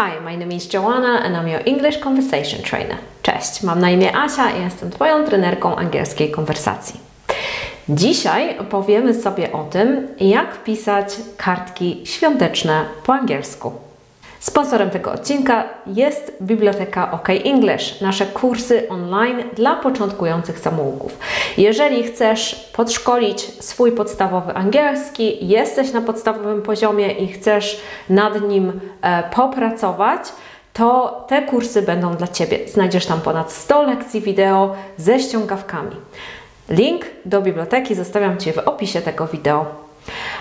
Hi, my name is Joanna and I'm your English Conversation Trainer. Cześć, mam na imię Asia i jestem Twoją trenerką angielskiej konwersacji. Dzisiaj powiemy sobie o tym, jak pisać kartki świąteczne po angielsku. Sponsorem tego odcinka jest Biblioteka OK English, nasze kursy online dla początkujących samouków. Jeżeli chcesz podszkolić swój podstawowy angielski, jesteś na podstawowym poziomie i chcesz nad nim e, popracować, to te kursy będą dla Ciebie. Znajdziesz tam ponad 100 lekcji wideo ze ściągawkami. Link do biblioteki zostawiam Ci w opisie tego wideo.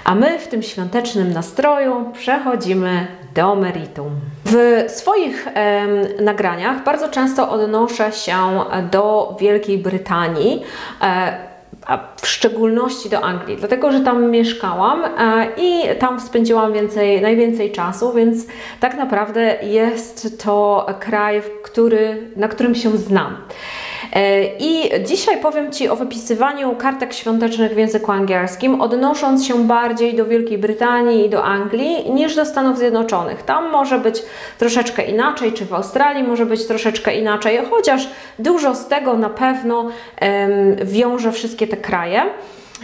A my w tym świątecznym nastroju przechodzimy do meritum. W swoich em, nagraniach bardzo często odnoszę się do Wielkiej Brytanii. E, a w szczególności do Anglii, dlatego że tam mieszkałam e, i tam spędziłam więcej, najwięcej czasu, więc tak naprawdę jest to kraj, który, na którym się znam. E, I dzisiaj powiem Ci o wypisywaniu kartek świątecznych w języku angielskim, odnosząc się bardziej do Wielkiej Brytanii i do Anglii niż do Stanów Zjednoczonych. Tam może być troszeczkę inaczej, czy w Australii może być troszeczkę inaczej, chociaż dużo z tego na pewno um, wiąże wszystkie te kraje.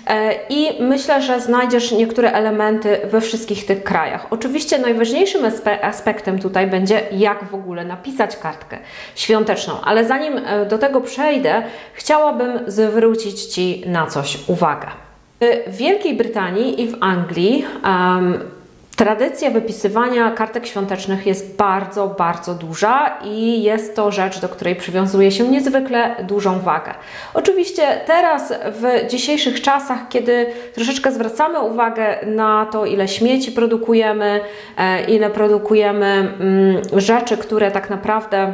E, I myślę, że znajdziesz niektóre elementy we wszystkich tych krajach. Oczywiście najważniejszym aspektem tutaj będzie, jak w ogóle napisać kartkę świąteczną, ale zanim e, do tego przejdę, chciałabym zwrócić Ci na coś uwagę. W Wielkiej Brytanii i w Anglii um, Tradycja wypisywania kartek świątecznych jest bardzo, bardzo duża i jest to rzecz, do której przywiązuje się niezwykle dużą wagę. Oczywiście teraz, w dzisiejszych czasach, kiedy troszeczkę zwracamy uwagę na to, ile śmieci produkujemy, e, ile produkujemy mm, rzeczy, które tak naprawdę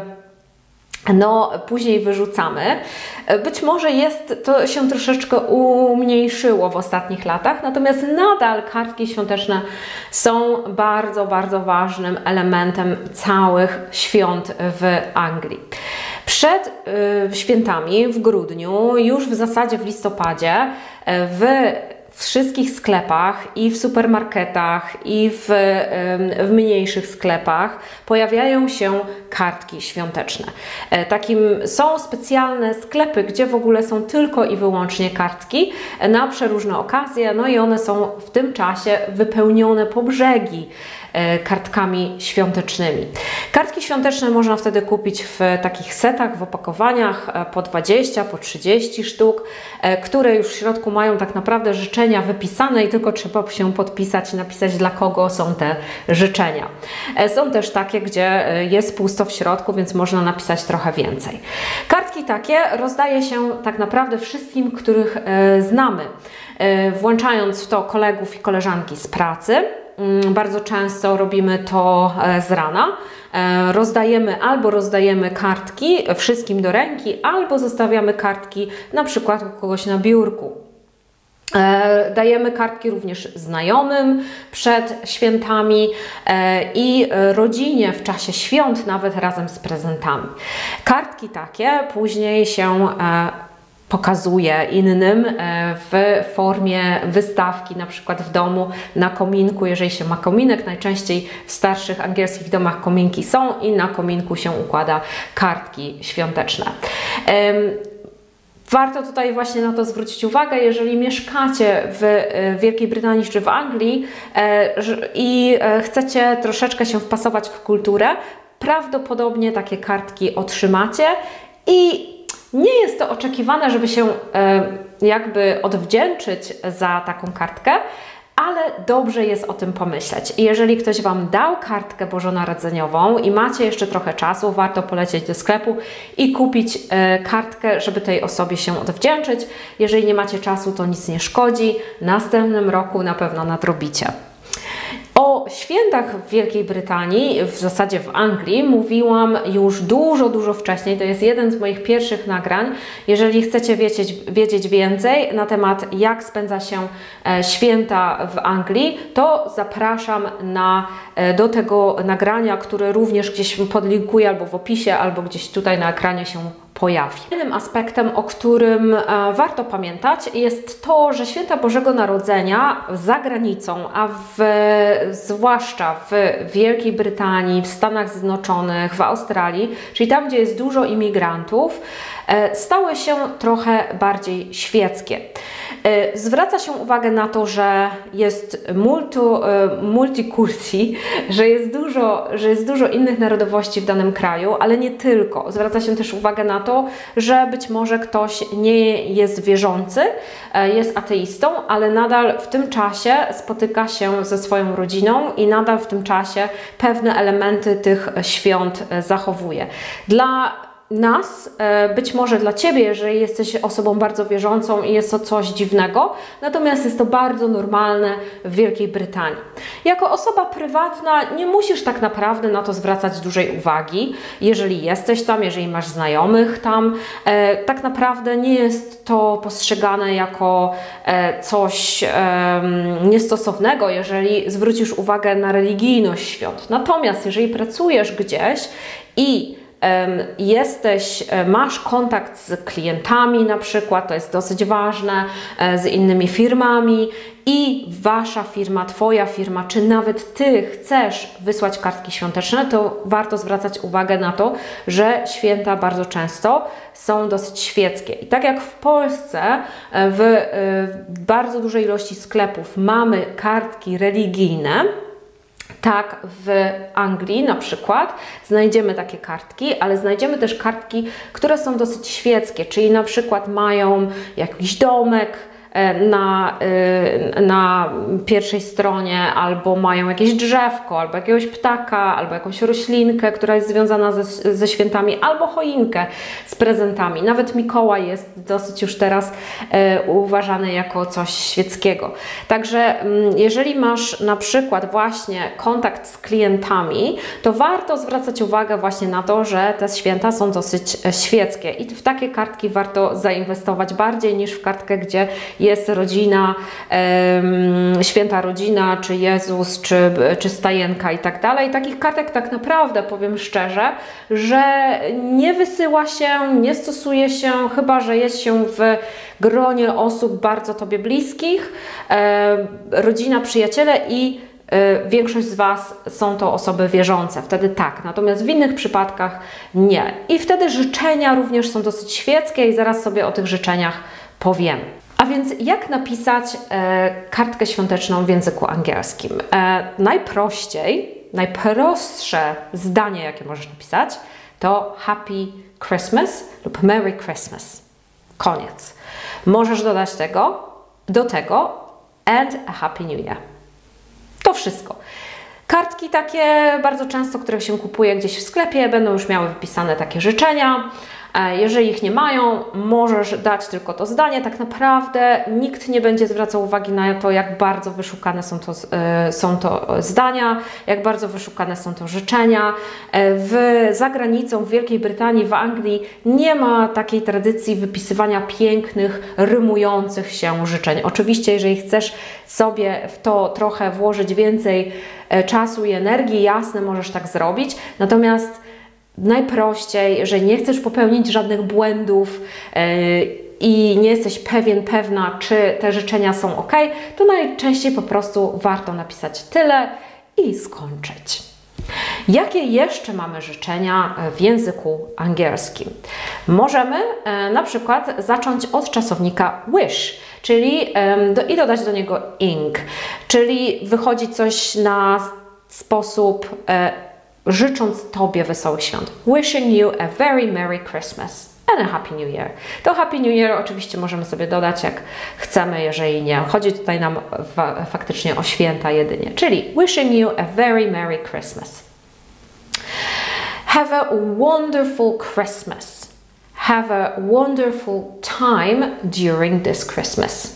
no później wyrzucamy. Być może jest to się troszeczkę umniejszyło w ostatnich latach, natomiast nadal kartki świąteczne są bardzo, bardzo ważnym elementem całych świąt w Anglii. Przed y, świętami w grudniu, już w zasadzie w listopadzie, w wszystkich sklepach i w supermarketach i w, w mniejszych sklepach pojawiają się kartki świąteczne. E, takim są specjalne sklepy, gdzie w ogóle są tylko i wyłącznie kartki na przeróżne okazje, no i one są w tym czasie wypełnione po brzegi E, kartkami świątecznymi. Kartki świąteczne można wtedy kupić w takich setach, w opakowaniach e, po 20, po 30 sztuk, e, które już w środku mają tak naprawdę życzenia wypisane i tylko trzeba się podpisać i napisać dla kogo są te życzenia. Są też takie, gdzie jest pusto w środku, więc można napisać trochę więcej. Kartki takie rozdaje się tak naprawdę wszystkim, których znamy, włączając w to kolegów i koleżanki z pracy bardzo często robimy to e, z rana. E, rozdajemy albo rozdajemy kartki wszystkim do ręki, albo zostawiamy kartki na przykład u kogoś na biurku. E, dajemy kartki również znajomym przed świętami i rodzinie w czasie świąt, nawet razem z prezentami. Kartki takie później się pokazuje innym e, w formie wystawki, na przykład w domu, na kominku, jeżeli się ma kominek. Najczęściej w starszych angielskich domach kominki są i na kominku się układa kartki świąteczne. Warto tutaj właśnie na to zwrócić uwagę, jeżeli mieszkacie w e, Wielkiej Brytanii czy w Anglii e, i chcecie troszeczkę się wpasować w kulturę, prawdopodobnie takie kartki otrzymacie i nie jest to oczekiwane, żeby się e, jakby odwdzięczyć za taką kartkę, ale dobrze jest o tym pomyśleć. I jeżeli ktoś Wam dał kartkę bożonarodzeniową i macie jeszcze trochę czasu, warto polecieć do sklepu i kupić e, kartkę, żeby tej osobie się odwdzięczyć. Jeżeli nie macie czasu, to nic nie szkodzi. Następnym roku na pewno nadrobicie. O świętach w Wielkiej Brytanii, w zasadzie w Anglii, mówiłam już dużo, dużo wcześniej. To jest jeden z moich pierwszych nagrań. Jeżeli chcecie wiedzieć, wiedzieć więcej na temat, jak spędza się e, święta w Anglii, to zapraszam na, e, do tego nagrania, które również gdzieś podlinkuję albo w opisie, albo gdzieś tutaj na ekranie się pojawi. Innym aspektem, o którym e, warto pamiętać, jest to, że święta Bożego Narodzenia za granicą, a w, zwłaszcza w Wielkiej Brytanii, w Stanach Zjednoczonych, w Australii, czyli tam, gdzie jest dużo imigrantów, e, stały się trochę bardziej świeckie. E, zwraca się uwagę na to, że jest multi, multikulti, że jest, dużo, że jest dużo innych narodowości w danym kraju, ale nie tylko. Zwraca się też uwagę na to, że być może ktoś nie jest wierzący, e, jest ateistą, ale nadal w tym czasie spotyka się ze swoją rodziną i nadal w tym czasie pewne elementy tych świąt e, zachowuje. Dla nas, e, być może dla Ciebie, jeżeli jesteś osobą bardzo wierzącą i jest to coś dziwnego, natomiast jest to bardzo normalne w Wielkiej Brytanii. Jako osoba prywatna nie musisz tak naprawdę na to zwracać dużej uwagi. Jeżeli jesteś tam, jeżeli masz znajomych tam, e, tak naprawdę nie jest to postrzegane jako e, coś niestosownego, jeżeli zwrócisz uwagę na religijność świąt. Natomiast jeżeli pracujesz gdzieś i jesteś, e, masz kontakt z klientami na przykład, to jest dosyć ważne, e, z innymi firmami i wasza firma, twoja firma, czy nawet ty chcesz wysłać kartki świąteczne, to warto zwracać uwagę na to, że święta bardzo często są dosyć świeckie. I tak jak w Polsce e, w bardzo dużej ilości sklepów mamy kartki religijne, tak, w Anglii na przykład znajdziemy takie kartki, ale znajdziemy też kartki, które są dosyć świeckie, czyli na przykład mają jakiś domek, na, e, na pierwszej stronie, albo mają jakieś drzewko, albo jakiegoś ptaka, albo jakąś roślinkę, która jest związana ze, ze świętami, albo choinkę z prezentami. Nawet Mikołaj jest dosyć już teraz e, uważany jako coś świeckiego. Także mm, jeżeli masz na przykład właśnie kontakt z klientami, to warto zwracać uwagę właśnie na to, że te święta są dosyć świeckie i w takie kartki warto zainwestować bardziej niż w kartkę, gdzie jest rodzina, święta rodzina, czy Jezus, czy, czy stajenka i tak dalej. Takich kartek tak naprawdę, powiem szczerze, że nie wysyła się, nie stosuje się, chyba że jest się w gronie osób bardzo Tobie bliskich, rodzina, przyjaciele i e, większość z Was są to osoby wierzące, wtedy tak, natomiast w innych przypadkach nie. I wtedy życzenia również są dosyć świeckie i zaraz sobie o tych życzeniach powiem. A więc jak napisać e, kartkę świąteczną w języku angielskim? E, najprościej, najprostsze zdanie, jakie możesz napisać, to Happy Christmas lub Merry Christmas. Koniec. Możesz dodać tego, do tego and a Happy New Year. To wszystko. Kartki takie bardzo często, które się kupuje gdzieś w sklepie, będą już miały wypisane takie życzenia. E, jeżeli ich nie mają, możesz dać tylko to zdanie. Tak naprawdę nikt nie będzie zwracał uwagi na to, jak bardzo wyszukane są to, e, są to zdania, jak bardzo wyszukane są to życzenia. E, w zagranicą, w Wielkiej Brytanii, w Anglii nie ma takiej tradycji wypisywania pięknych, rymujących się życzeń. Oczywiście, jeżeli chcesz sobie w to trochę włożyć więcej czasu i energii, jasne, możesz tak zrobić. Natomiast najprościej, że nie chcesz popełnić żadnych błędów yy, i nie jesteś pewien, pewna, czy te życzenia są ok, to najczęściej po prostu warto napisać tyle i skończyć. Jakie jeszcze mamy życzenia w języku angielskim? Możemy e, na przykład zacząć od czasownika wish, czyli e, do, i dodać do niego ing, czyli wychodzi coś na sposób e, życząc Tobie wesołych świąt. Wishing you a very Merry Christmas and a Happy New Year. To Happy New Year oczywiście możemy sobie dodać jak chcemy, jeżeli nie. Chodzi tutaj nam faktycznie o święta jedynie. Czyli wishing you a very Merry Christmas. Have a wonderful Christmas. Have a wonderful time during this Christmas.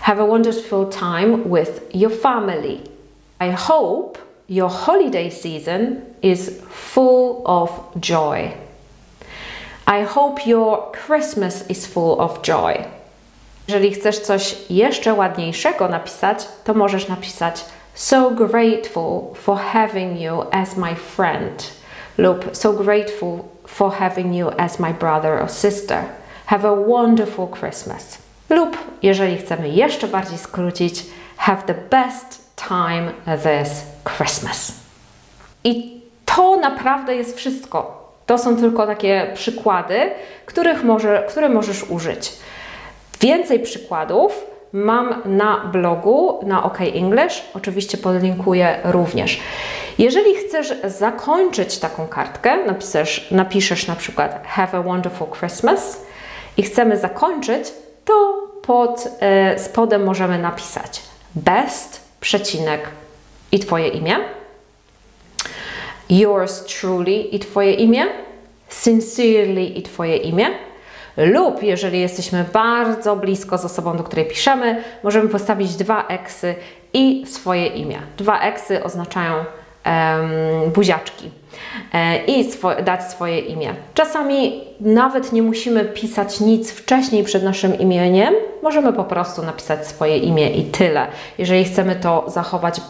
Have a wonderful time with your family. I hope your holiday season is full of joy. I hope your Christmas is full of joy. Jeżeli chcesz coś jeszcze ładniejszego napisać, to możesz napisać So grateful for having you as my friend. lub so grateful for having you as my brother or sister. Have a wonderful Christmas. Lub, jeżeli chcemy jeszcze bardziej skrócić, have the best time this Christmas. I to naprawdę jest wszystko. To są tylko takie przykłady, których może, które możesz użyć. Więcej przykładów mam na blogu na OK English. Oczywiście podlinkuję również. Jeżeli chcesz zakończyć taką kartkę, napiszesz, napiszesz na przykład Have a wonderful Christmas i chcemy zakończyć, to pod e, spodem możemy napisać best, przecinek i Twoje imię. Yours truly i Twoje imię. Sincerely i Twoje imię. Lub jeżeli jesteśmy bardzo blisko z osobą, do której piszemy, możemy postawić dwa eksy i swoje imię. Dwa eksy oznaczają um, buziaczki e, i swo dać swoje imię. Czasami nawet nie musimy pisać nic wcześniej przed naszym imieniem, możemy po prostu napisać swoje imię i tyle. Jeżeli chcemy to zachować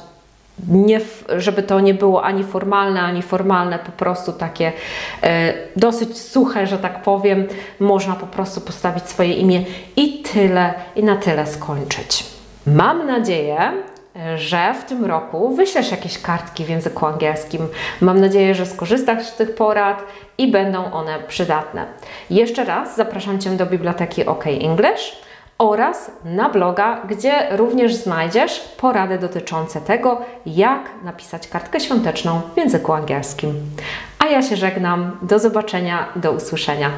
nie, żeby to nie było ani formalne, ani formalne, po prostu takie e, dosyć suche, że tak powiem, można po prostu postawić swoje imię i tyle, i na tyle skończyć. Mam nadzieję, że w tym roku wyślesz jakieś kartki w języku angielskim. Mam nadzieję, że skorzystasz z tych porad i będą one przydatne. Jeszcze raz zapraszam Cię do biblioteki OK English oraz na bloga, gdzie również znajdziesz porady dotyczące tego, jak napisać kartkę świąteczną w języku angielskim. A ja się żegnam. Do zobaczenia, do usłyszenia.